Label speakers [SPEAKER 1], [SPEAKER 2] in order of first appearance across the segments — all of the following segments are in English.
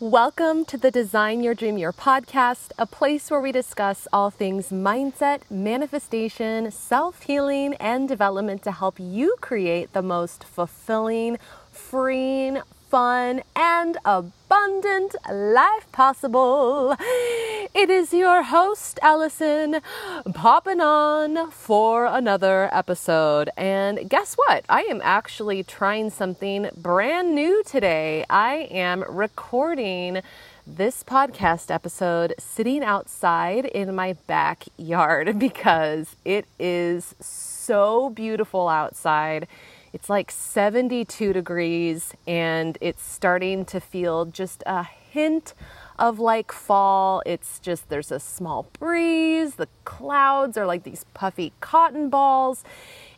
[SPEAKER 1] Welcome to the Design Your Dream Year podcast, a place where we discuss all things mindset, manifestation, self healing, and development to help you create the most fulfilling, freeing, fun, and abundant life possible. It is your host, Allison, popping on for another episode. And guess what? I am actually trying something brand new today. I am recording this podcast episode sitting outside in my backyard because it is so beautiful outside it's like 72 degrees and it's starting to feel just a hint of like fall. It's just there's a small breeze. The clouds are like these puffy cotton balls.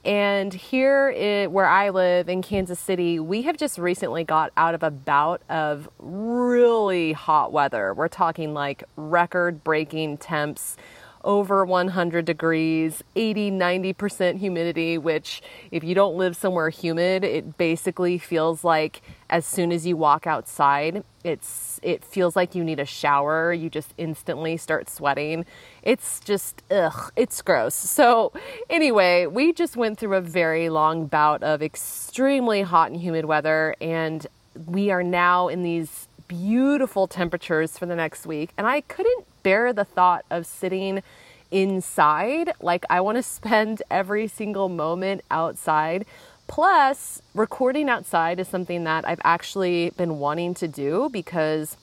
[SPEAKER 1] And here it, where I live in Kansas City, we have just recently got out of a bout of really hot weather. We're talking like record breaking temps over 100 degrees, 80, 90% humidity, which if you don't live somewhere humid, it basically feels like as soon as you walk outside, it's it feels like you need a shower. You just instantly start sweating. It's just ugh, it's gross. So, anyway, we just went through a very long bout of extremely hot and humid weather and we are now in these beautiful temperatures for the next week and I couldn't bear the thought of sitting inside. Like, I want to spend every single moment outside. Plus, recording outside is something that I've actually been wanting to do because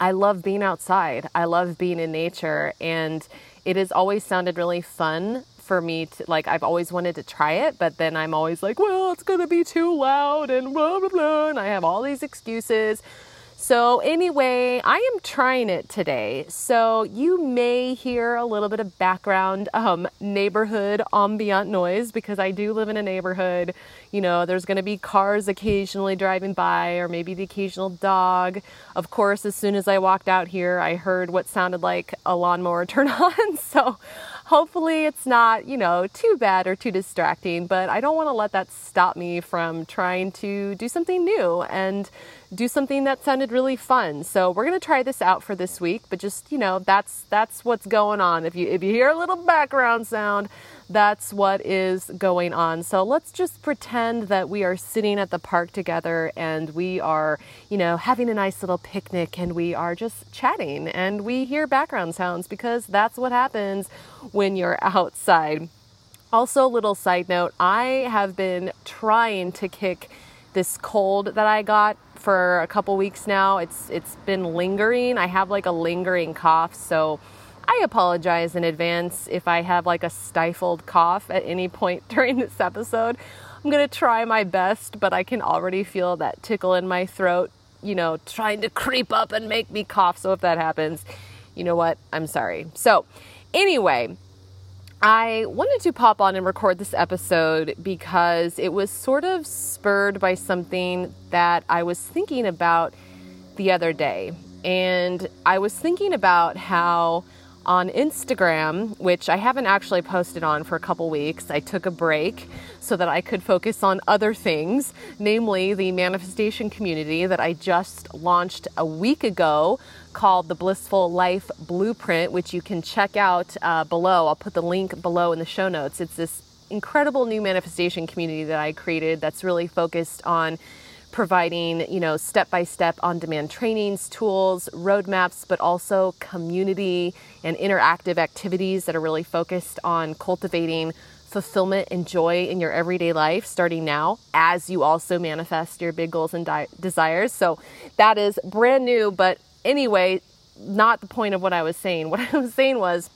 [SPEAKER 1] I love being outside. I love being in nature, and it has always sounded really fun for me to like I've always wanted to try it, but then I'm always like, well, it's gonna be too loud and blah blah blah, and I have all these excuses. So, anyway, I am trying it today. So, you may hear a little bit of background um, neighborhood ambient noise because I do live in a neighborhood. You know, there's going to be cars occasionally driving by, or maybe the occasional dog. Of course, as soon as I walked out here, I heard what sounded like a lawnmower turn on. So, hopefully it's not, you know, too bad or too distracting, but I don't want to let that stop me from trying to do something new and do something that sounded really fun. So we're to try this out for this week, but just, you know, that's that's what's going on. If you if you hear a little background sound, that's what is going on. So let's just pretend that we are sitting at the park together and we are, you know, having a nice little picnic and we are just chatting and we hear background sounds because that's what happens when you're outside. Also, little side note, I have been trying to kick this cold that I got for a couple weeks now. It's it's been lingering. I have like a lingering cough, so I apologize in advance if I have like a stifled cough at any point during this episode. I'm going to try my best, but I can already feel that tickle in my throat, you know, trying to creep up and make me cough. So if that happens, you know what? I'm sorry. So, anyway, I wanted to pop on and record this episode because it was sort of spurred by something that I was thinking about the other day. And I was thinking about how on Instagram, which I haven't actually posted on for a couple weeks. I took a break so that I could focus on other things, namely the manifestation community that I just launched a week ago called the Blissful Life Blueprint, which you can check out uh, below. I'll put the link below in the show notes. It's this incredible new manifestation community that I created that's really focused on providing, you know, step by step on demand trainings, tools, roadmaps, but also community and interactive activities that are really focused on cultivating fulfillment and joy in your everyday life starting now as you also manifest your big goals and di- desires. So that is brand new, but anyway, not the point of what I was saying. What I was saying was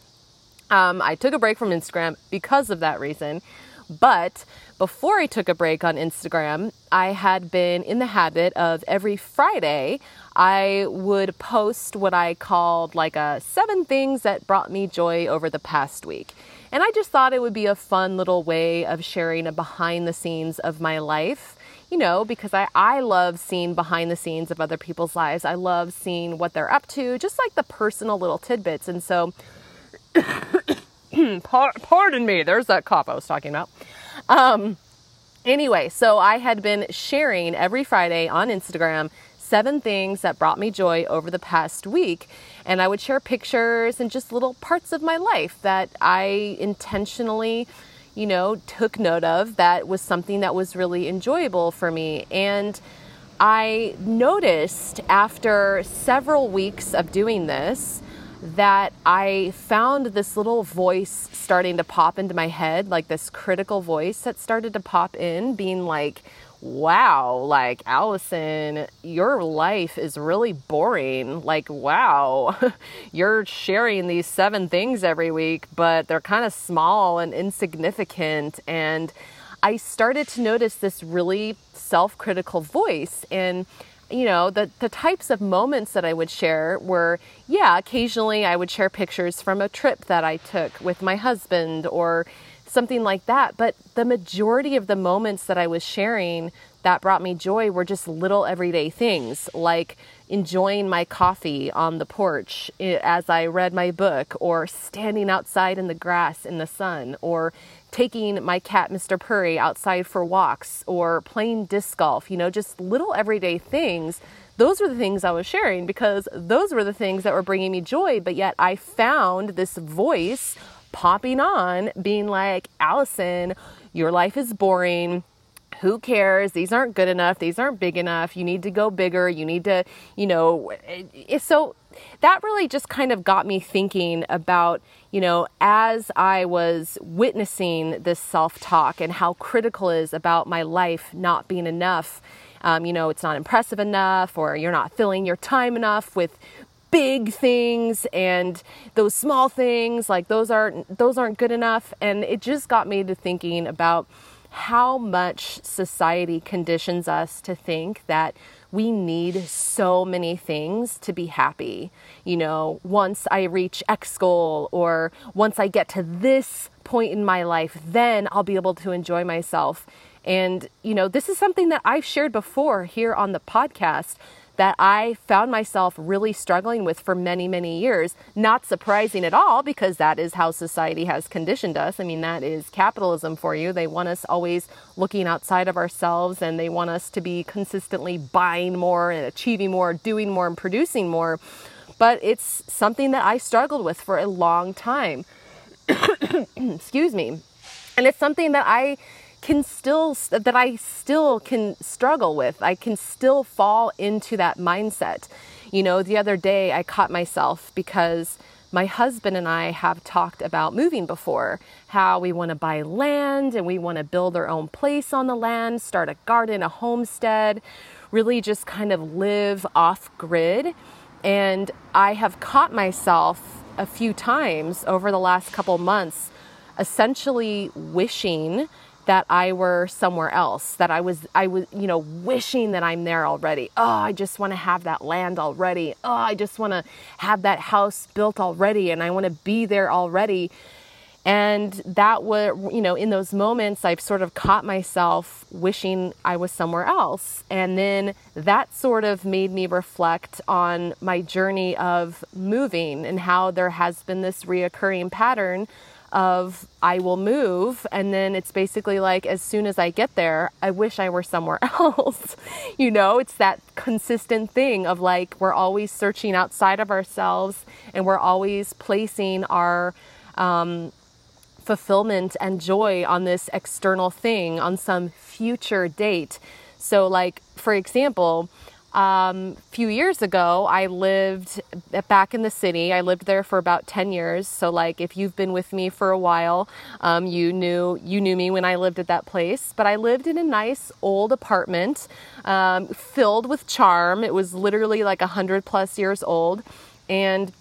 [SPEAKER 1] um, I took a break from Instagram because of that reason. But before I took a break on Instagram, I had been in the habit of every Friday, I would post what I called like a seven things that brought me joy over the past week. And I just thought it would be a fun little way of sharing a behind the scenes of my life you know, because I, I love seeing behind the scenes of other people's lives. I love seeing what they're up to, just like the personal little tidbits. And so, pardon me, there's that cough I was talking about. Um, anyway, so I had been sharing every Friday on Instagram seven things that brought me joy over the past week. And I would share pictures and just little parts of my life that I intentionally, you know, took note of that was something that was really enjoyable for me. And I noticed after several weeks of doing this that I found this little voice starting to pop into my head, like this critical voice that started to pop in, being like, wow, like Allison, your life is really boring. Like, wow, you're sharing these seven things every week, but they're kind of small and insignificant. And I started to notice this really self critical voice. And you know, the, the types of moments that I would share were, yeah, occasionally I would share pictures from a trip that I took with my husband or something like that. But the majority of the moments that I was sharing that brought me joy were just little everyday things like enjoying my coffee on the porch eh, as I read my book, or standing outside in the grass in the sun, or taking my cat, Mr. Purry, outside for walks, or playing disc golf, you know, just little everyday things. Those were the things I was sharing because those were the things that were bringing me joy. But yet I found this voice popping on, being like, Allison, your life is boring. Who cares? These aren't good enough. These aren't big enough. You need to go bigger. You need to, you know. Eh, eh, eh, so that really just kind of got me thinking about, you know, as I was witnessing this self talk and how critical is about my life not being enough. Um, you know, it's not impressive enough, or you're not filling your time enough with big things and those small things like those aren't those aren't good enough and it just got me to thinking about how much society conditions us to think that we need so many things to be happy. You know, once I reach X goal or once I get to this point in my life, then I'll be able to enjoy myself. And, you know, this is something that I've shared before here on the podcast that I found myself really struggling with for many, many years. Not surprising at all because that is how society has conditioned us. I mean, that is capitalism for you. They want us always looking outside of ourselves and they want us to be consistently buying more and achieving more, doing more, and producing more. But it's something that I struggled with for a long time. Excuse me. And it's something that I can still that I still can struggle with. I can still fall into that mindset. You know, the other day I caught myself because my husband and I have talked about moving before, how we want to buy land and we want to build our own place on the land, start a garden, a homestead, really just kind of live off grid. And I have caught myself a few times over the last couple months essentially wishing that I were somewhere else, that I was, I was, you know, wishing that I'm there already. Oh, I just want to have that land already. Oh, I just want to have that house built already and I want to be there already. And that were, you know, in those moments, I've sort of caught myself wishing I was somewhere else. And then that sort of made me reflect on my journey of moving and how there has been this reoccurring pattern of I will move and then it's basically like as soon as I get there I wish I were somewhere else. You know it's that consistent thing of like we're always searching outside of ourselves and we're always placing our um, fulfillment and joy on this external thing on some future date. So like for example um, a few years ago, I lived back in the city. I lived there for about 10 years. So, like, if you've been with me for a while, um, you knew you knew me when I lived at that place. But I lived in a nice old apartment um, filled with charm. It was literally like 100 plus years old. And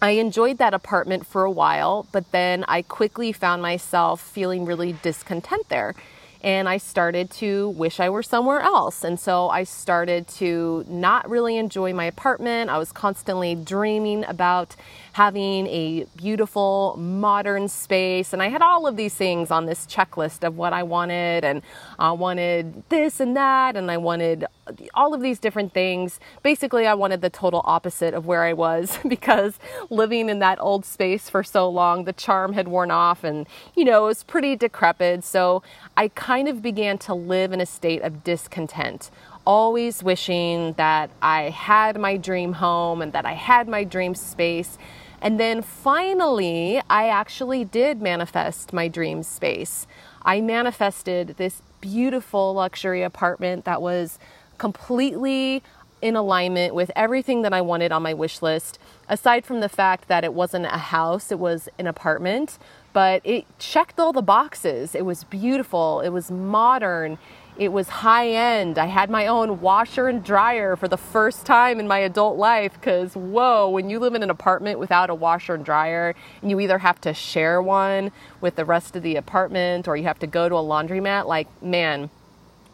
[SPEAKER 1] I enjoyed that apartment for a while, but then I quickly found myself feeling really discontent there and I started to wish I were somewhere else. And so I started to not really enjoy my apartment. I was constantly dreaming about having a beautiful modern space. And I had all of these things on this checklist of what I wanted. And I wanted this and that. And I wanted all of these different things. Basically, I wanted the total opposite of where I was because living in that old space for so long, the charm had worn off and, you know, it was pretty decrepit. So I kind of began to live in a state of discontent always wishing that I had my dream home and that I had my dream space. And then finally, I actually did manifest my dream space. I manifested this beautiful luxury apartment that was completely in alignment with everything that I wanted on my wish list, aside from the fact that it wasn't a house, it was an apartment, but it checked all the boxes. It was beautiful, it was modern, it was high end. I had my own washer and dryer for the first time in my adult life because, whoa, when you live in an apartment without a washer and dryer, and you either have to share one with the rest of the apartment or you have to go to a laundromat, like, man,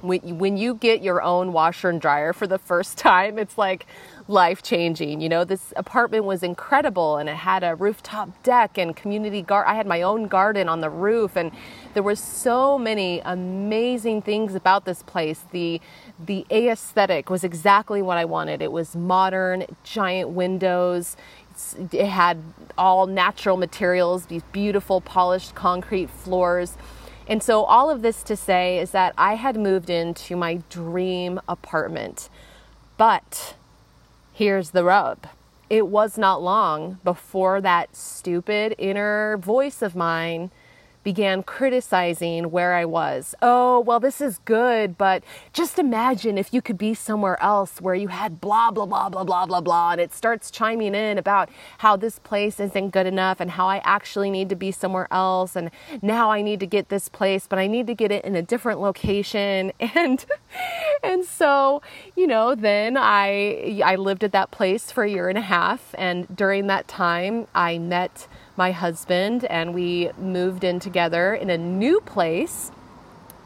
[SPEAKER 1] when, when you get your own washer and dryer for the first time, it's like life changing. You know, this apartment was incredible and it had a rooftop deck and community garden. I had my own garden on the roof and there were so many amazing things about this place. The the aesthetic was exactly what I wanted. It was modern, giant windows. It had all natural materials, these beautiful polished concrete floors and so, all of this to say is that I had moved into my dream apartment. But here's the rub. It was not long before that stupid inner voice of mine began criticizing where I was. Oh, well, this is good, but just imagine if you could be somewhere else where you had blah, blah, blah, blah, blah, blah, blah. And it starts chiming in about how this place isn't good enough and how I actually need to be somewhere else. And now I need to get this place, but I need to get it in a different location. And, and so, you know, then I, I lived at that place for a year and a half. And during that time, I met my husband and we moved in together in a new place.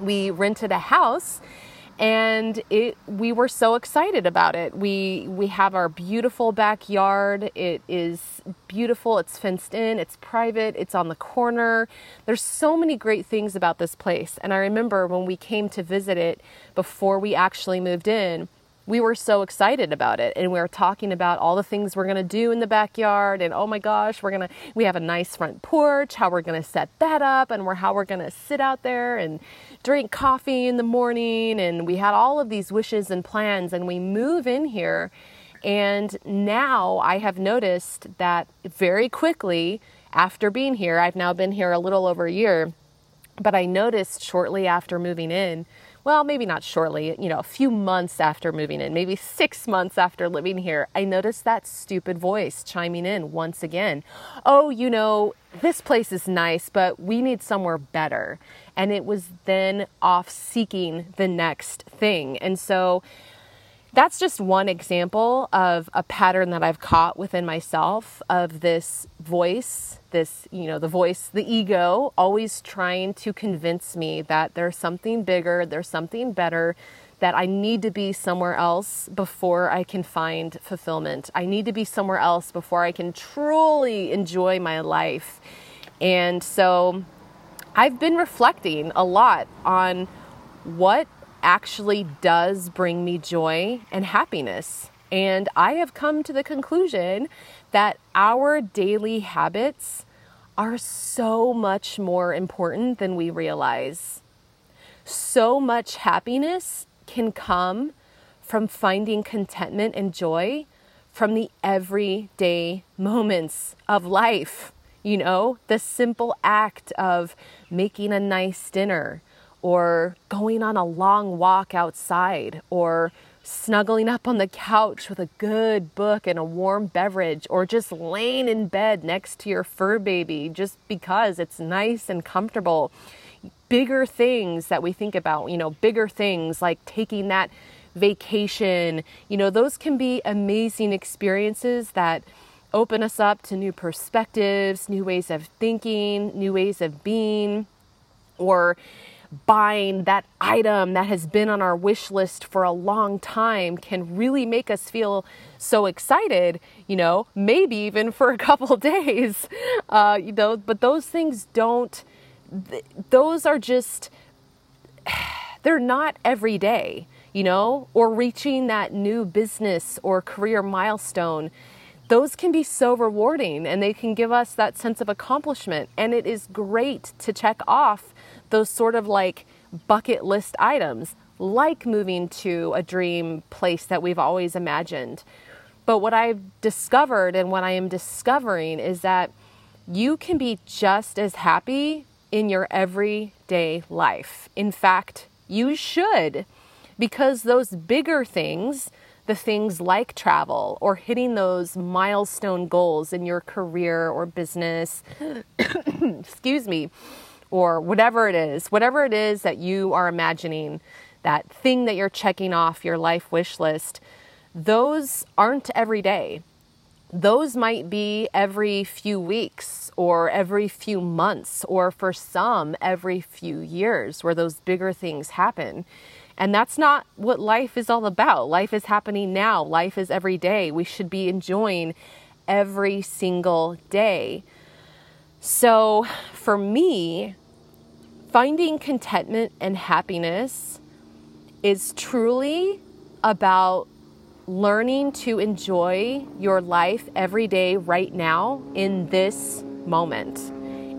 [SPEAKER 1] We rented a house and it we were so excited about it. We we have our beautiful backyard. It is beautiful. It's fenced in, it's private, it's on the corner. There's so many great things about this place. And I remember when we came to visit it before we actually moved in, we were so excited about it. And we were talking about all the things we're going to do in the backyard and oh my gosh we're going to we have a nice front porch how we're going to set that up and we're how we're going to sit out there and drink coffee in the morning. And we had all of these wishes and plans and we move in here. And now I have noticed that very quickly after being here I've now been here a little over a year but I noticed shortly after moving in well, maybe not shortly, you know, a few months after moving in, maybe six months after living here, I noticed that stupid voice chiming in once again. Oh, you know, this place is nice, but we need somewhere better. And it was then off seeking the next thing. And so, that's just one example of a pattern that I've caught within myself of this voice, this, you know, the voice, the ego, always trying to convince me that there's something bigger, there's something better, that I need to be somewhere else before I can find fulfillment. I need to be somewhere else before I can truly enjoy my life. And so I've been reflecting a lot on what actually does bring me joy and happiness. And I have come to the conclusion that our daily habits are so much more important than we realize. So much happiness can come from finding contentment and joy from the everyday moments of life. You know, the simple act of making a nice dinner, or going on a long walk outside, or snuggling up on the couch with a good book and a warm beverage, or just laying in bed next to your fur baby just because it's nice and comfortable. Bigger things that we think about, you know, bigger things like taking that vacation, you know, those can be amazing experiences that open us up to new perspectives, new ways of thinking, new ways of being, or buying that item that has been on our wish list for a long time can really make us feel so excited, you know, maybe even for a couple days. Uh, you know, but those things don't, th- those are just, they're not every day, you know, or reaching that new business or career milestone those can be so rewarding and they can give us that sense of accomplishment. And it is great to check off those sort of like bucket list items like moving to a dream place that we've always imagined. But what I've discovered and what I am discovering is that you can be just as happy in your everyday life. In fact, you should, because those bigger things, the things like travel or hitting those milestone goals in your career or business, excuse me, or whatever it is, whatever it is that you are imagining, that thing that you're checking off your life wish list, those aren't every day. Those might be every few weeks or every few months, or for some, every few years, where those bigger things happen. And that's not what life is all about. Life is happening now, life is every day. We should be enjoying every single day. So, for me, finding contentment and happiness is truly about learning to enjoy your life every day right now in this moment.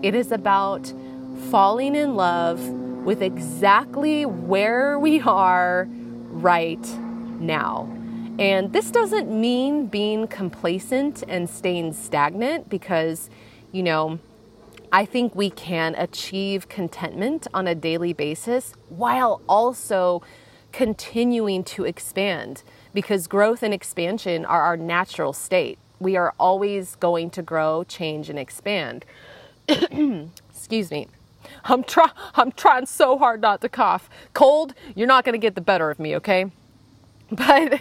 [SPEAKER 1] It is about falling in love with exactly where we are right now. And this doesn't mean being complacent and staying stagnant because, you know, I think we can achieve contentment on a daily basis while also continuing to expand because growth and expansion are our natural state. We are always going to grow, change, and expand. Excuse me. I'm try I'm trying so hard not to cough. Cold, you're not going to get the better of me, okay? But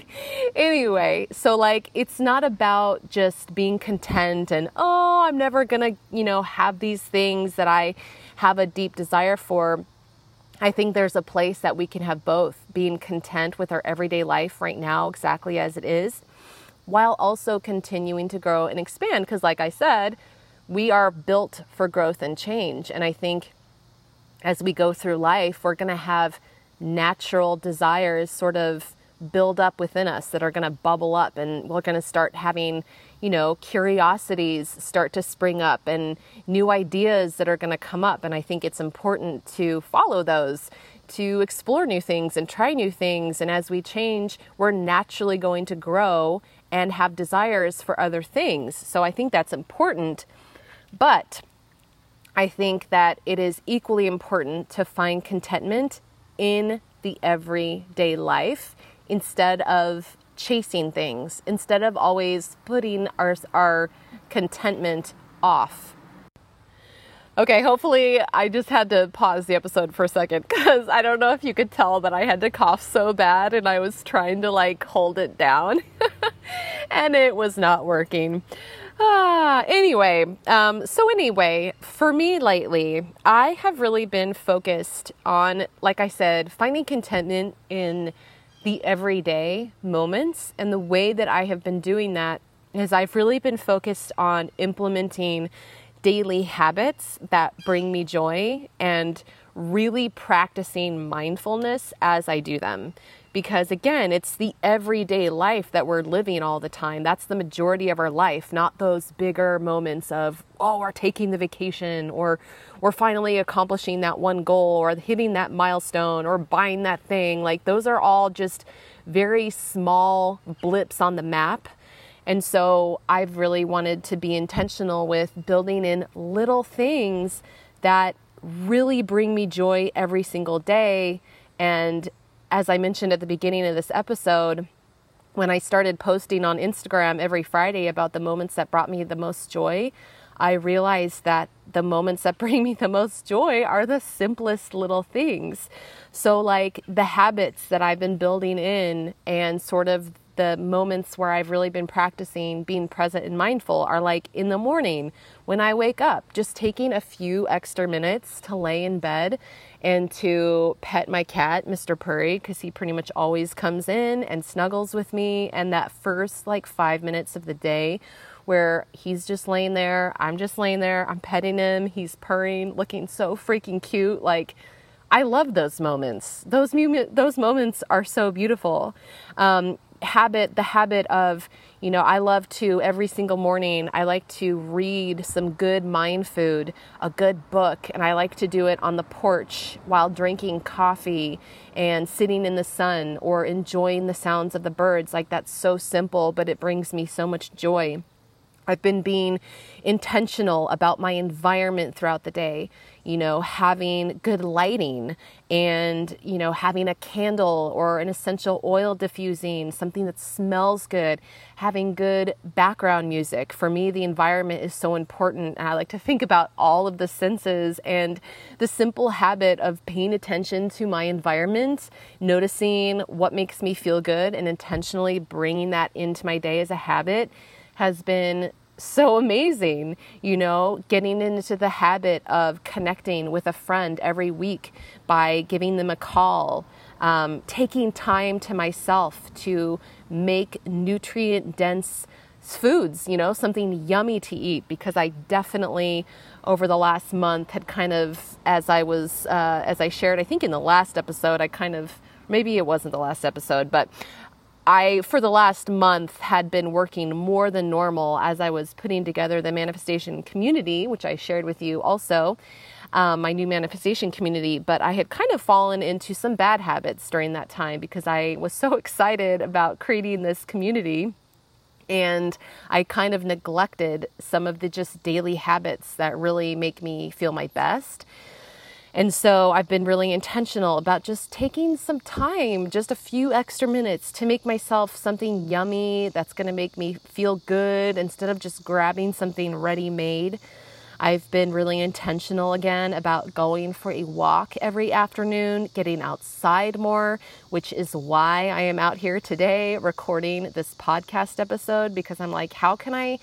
[SPEAKER 1] anyway, so like it's not about just being content and oh, I'm never going to, you know, have these things that I have a deep desire for. I think there's a place that we can have both, being content with our everyday life right now exactly as it is, while also continuing to grow and expand because like I said, we are built for growth and change. And I think as we go through life, we're going to have natural desires sort of build up within us that are going to bubble up and we're going to start having you know curiosities start to spring up and new ideas that are going to come up. And i think it's important to follow those to explore new things and try new things. And as we change we're naturally going to grow and have desires for other things. So i think that's important. But I think that it is equally important to find contentment in the everyday life instead of chasing things, instead of always putting our, our contentment off. Okay, hopefully I just had to pause the episode for a second because I don't know if you could tell that I had to cough so bad and I was trying to like hold it down and it was not working. Ah, anyway, um, so anyway, for me lately, I have really been focused on, like I said, finding contentment in the everyday moments. And the way that I have been doing that is I've really been focused on implementing daily habits that bring me joy and really practicing mindfulness as I do them because again, it's the everyday life that we're living all the time. That's the majority of our life, not those bigger moments of, oh, we're taking the vacation or we're finally accomplishing that one goal or hitting that milestone or buying that thing. Like those are all just very small blips on the map. And so I've really wanted to be intentional with building in little things that really bring me joy every single day and as I mentioned at the beginning of this episode, when I started posting on Instagram every Friday about the moments that brought me the most joy, I realized that the moments that bring me the most joy are the simplest little things. So, like the habits that I've been building in and sort of the moments where I've really been practicing being present and mindful are like in the morning when I wake up, just taking a few extra minutes to lay in bed and to pet my cat, Mr. Purry, because he pretty much always comes in and snuggles with me. And that first like five minutes of the day where he's just laying there, I'm just laying there, I'm petting him, he's purring, looking so freaking cute. Like, I love those moments. Those, mu- those moments are so beautiful. Um, habit, the habit of, you know, I love to every single morning, I like to read some good mind food, a good book, and I like to do it on the porch while drinking coffee and sitting in the sun or enjoying the sounds of the birds. Like that's so simple, but it brings me so much joy. I've been being intentional about my environment throughout the day, you know, having good lighting and, you know, having a candle or an essential oil diffusing, something that smells good, having good background music. For me, the environment is so important. And I like to think about all of the senses and the simple habit of paying attention to my environment, noticing what makes me feel good, and intentionally bringing that into my day as a habit has been so amazing, you know, getting into the habit of connecting with a friend every week by giving them a call, um, taking time to myself to make nutrient dense foods, you know, something yummy to eat because I definitely over the last month had kind of as I was uh, as I shared I think in the last episode I kind of maybe it wasn't the last episode but I, for the last month, had been working more than normal as I was putting together the manifestation community, which I shared with you also, um, my new manifestation community. But I had kind of fallen into some bad habits during that time because I was so excited about creating this community. And I kind of neglected some of the just daily habits that really make me feel my best. And so I've been really intentional about just taking some time, just a few extra minutes to make myself something yummy that's going to make me feel good instead of just grabbing something ready made. I've been really intentional again about going for a walk every afternoon, getting outside more, which is why I am out here today recording this podcast episode because I'm like, how can I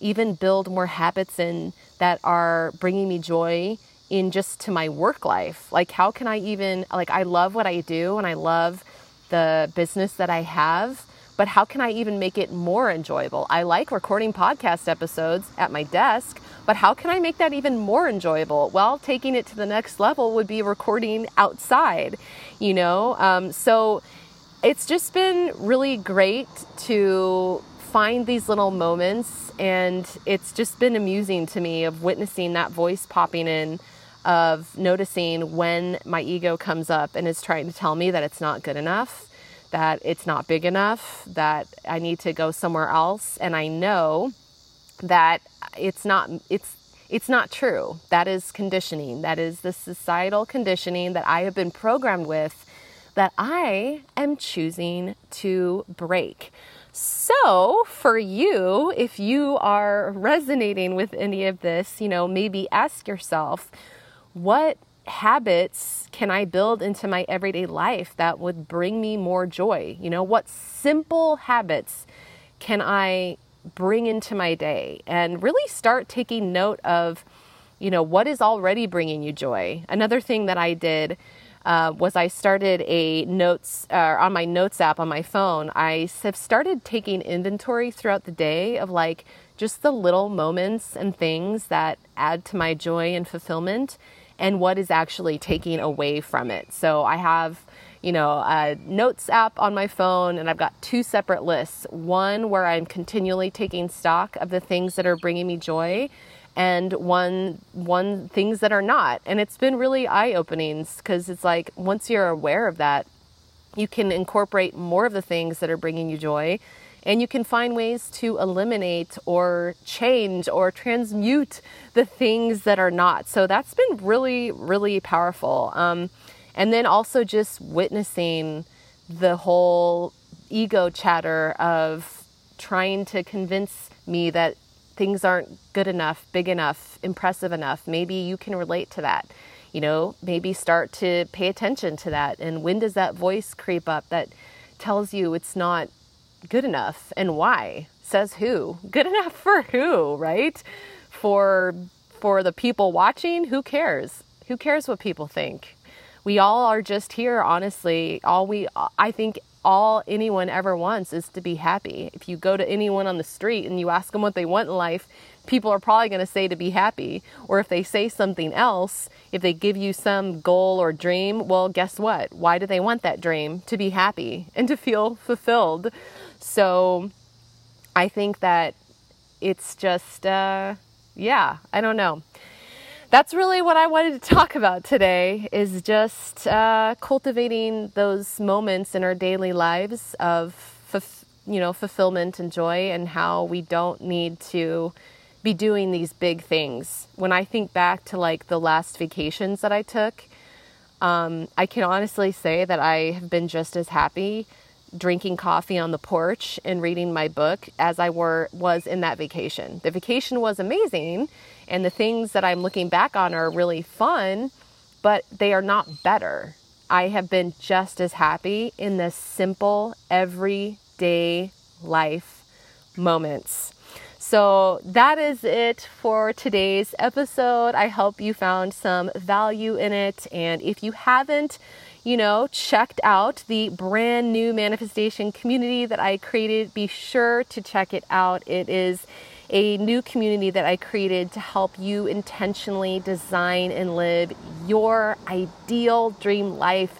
[SPEAKER 1] even build more habits in that are bringing me joy? In just to my work life. Like, how can I even, like, I love what I do and I love the business that I have, but how can I even make it more enjoyable? I like recording podcast episodes at my desk, but how can I make that even more enjoyable? Well, taking it to the next level would be recording outside, you know? Um, so it's just been really great to find these little moments and it's just been amusing to me of witnessing that voice popping in of noticing when my ego comes up and is trying to tell me that it's not good enough, that it's not big enough, that I need to go somewhere else and I know that it's not it's it's not true. That is conditioning. That is the societal conditioning that I have been programmed with that I am choosing to break. So, for you, if you are resonating with any of this, you know, maybe ask yourself, what habits can I build into my everyday life that would bring me more joy? You know, what simple habits can I bring into my day and really start taking note of, you know, what is already bringing you joy? Another thing that I did uh, was I started a notes uh, on my notes app on my phone. I have started taking inventory throughout the day of like just the little moments and things that add to my joy and fulfillment and what is actually taking away from it. So I have, you know, a notes app on my phone and I've got two separate lists. One where I'm continually taking stock of the things that are bringing me joy and one one things that are not. And it's been really eye-opening because it's like once you're aware of that, you can incorporate more of the things that are bringing you joy and you can find ways to eliminate or change or transmute the things that are not. So that's been really, really powerful. Um, and then also just witnessing the whole ego chatter of trying to convince me that things aren't good enough, big enough, impressive enough. Maybe you can relate to that. You know, maybe start to pay attention to that. And when does that voice creep up that tells you it's not good enough and why? Says who? Good enough for who, right? For for the people watching, who cares? Who cares what people think? We all are just here honestly. All we I think all anyone ever wants is to be happy. If you go to anyone on the street and you ask them what they want in life, people are probably going to say to be happy. Or if they say something else, if they give you some goal or dream, well, guess what? Why do they want that dream? To be happy and to feel fulfilled. So I think that it's just, uh, yeah, I don't know. That's really what I wanted to talk about today is just uh, cultivating those moments in our daily lives of you know fulfillment and joy and how we don't need to be doing these big things. When I think back to like the last vacations that I took, um, I can honestly say that I have been just as happy drinking coffee on the porch and reading my book as I were was in that vacation. The vacation was amazing and the things that I'm looking back on are really fun, but they are not better. I have been just as happy in the simple everyday life moments. So that is it for today's episode. I hope you found some value in it. And if you haven't, you know, checked out the brand new manifestation community that I created, be sure to check it out. It is a new community that I created to help you intentionally design and live your ideal dream life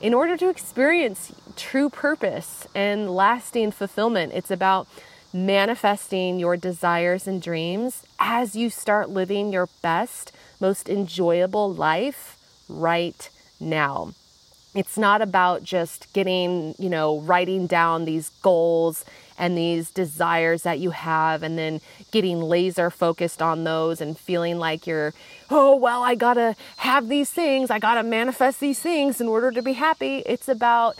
[SPEAKER 1] in order to experience true purpose and lasting fulfillment. It's about manifesting your desires and dreams as you start living your best, most enjoyable life right now. It's not about just getting, you know, writing down these goals and these desires that you have and then getting laser focused on those and feeling like you're, oh, well, I gotta have these things, I gotta manifest these things in order to be happy. It's about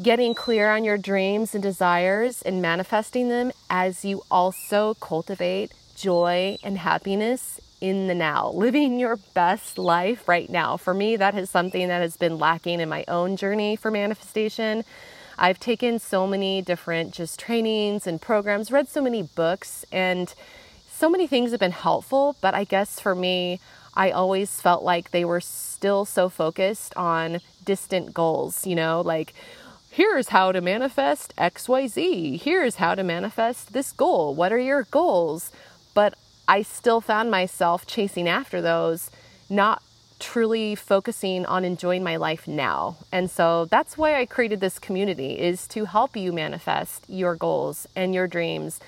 [SPEAKER 1] getting clear on your dreams and desires and manifesting them as you also cultivate joy and happiness in the now, living your best life right now. For me, that is something that has been lacking in my own journey for manifestation. I've taken so many different just trainings and programs, read so many books, and so many things have been helpful. But I guess for me, I always felt like they were still so focused on distant goals, you know, like here's how to manifest XYZ, here's how to manifest this goal. What are your goals? But I still found myself chasing after those, not truly focusing on enjoying my life now. And so that's why I created this community is to help you manifest your goals and your dreams,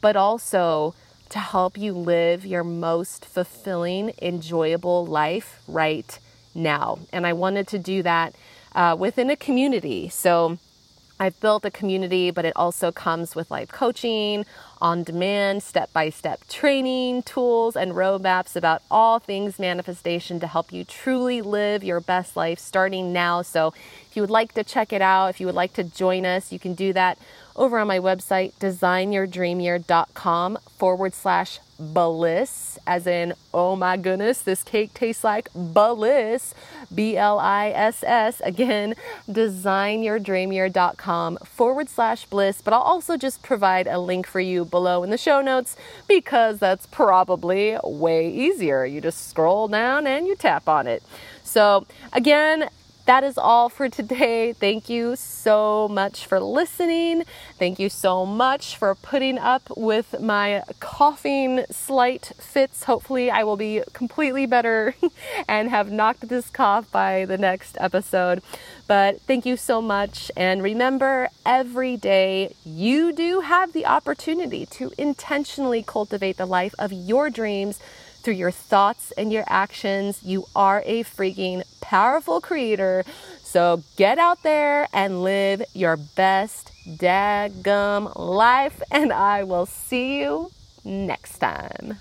[SPEAKER 1] but also to help you live your most fulfilling, enjoyable life right now. And I wanted to do that uh, within a community. So I've built a community, but it also comes with life coaching, on demand, step by step training, tools, and roadmaps about all things manifestation to help you truly live your best life starting now. So, if you would like to check it out, if you would like to join us, you can do that over on my website, designyourdreamyear.com forward slash bliss, as in, oh my goodness, this cake tastes like bliss, B L I S S. Again, designyourdreamyear.com forward slash bliss. But I'll also just provide a link for you below in the show notes because that's probably way easier. You just scroll down and you tap on it. So, again, that is all for today. Thank you so much for listening. Thank you so much for putting up with my coughing slight fits. Hopefully, I will be completely better and have knocked this cough by the next episode. But thank you so much. And remember, every day you do have the opportunity to intentionally cultivate the life of your dreams through your thoughts and your actions. You are a freaking powerful creator. So get out there and live your best daggum life. And I will see you next time.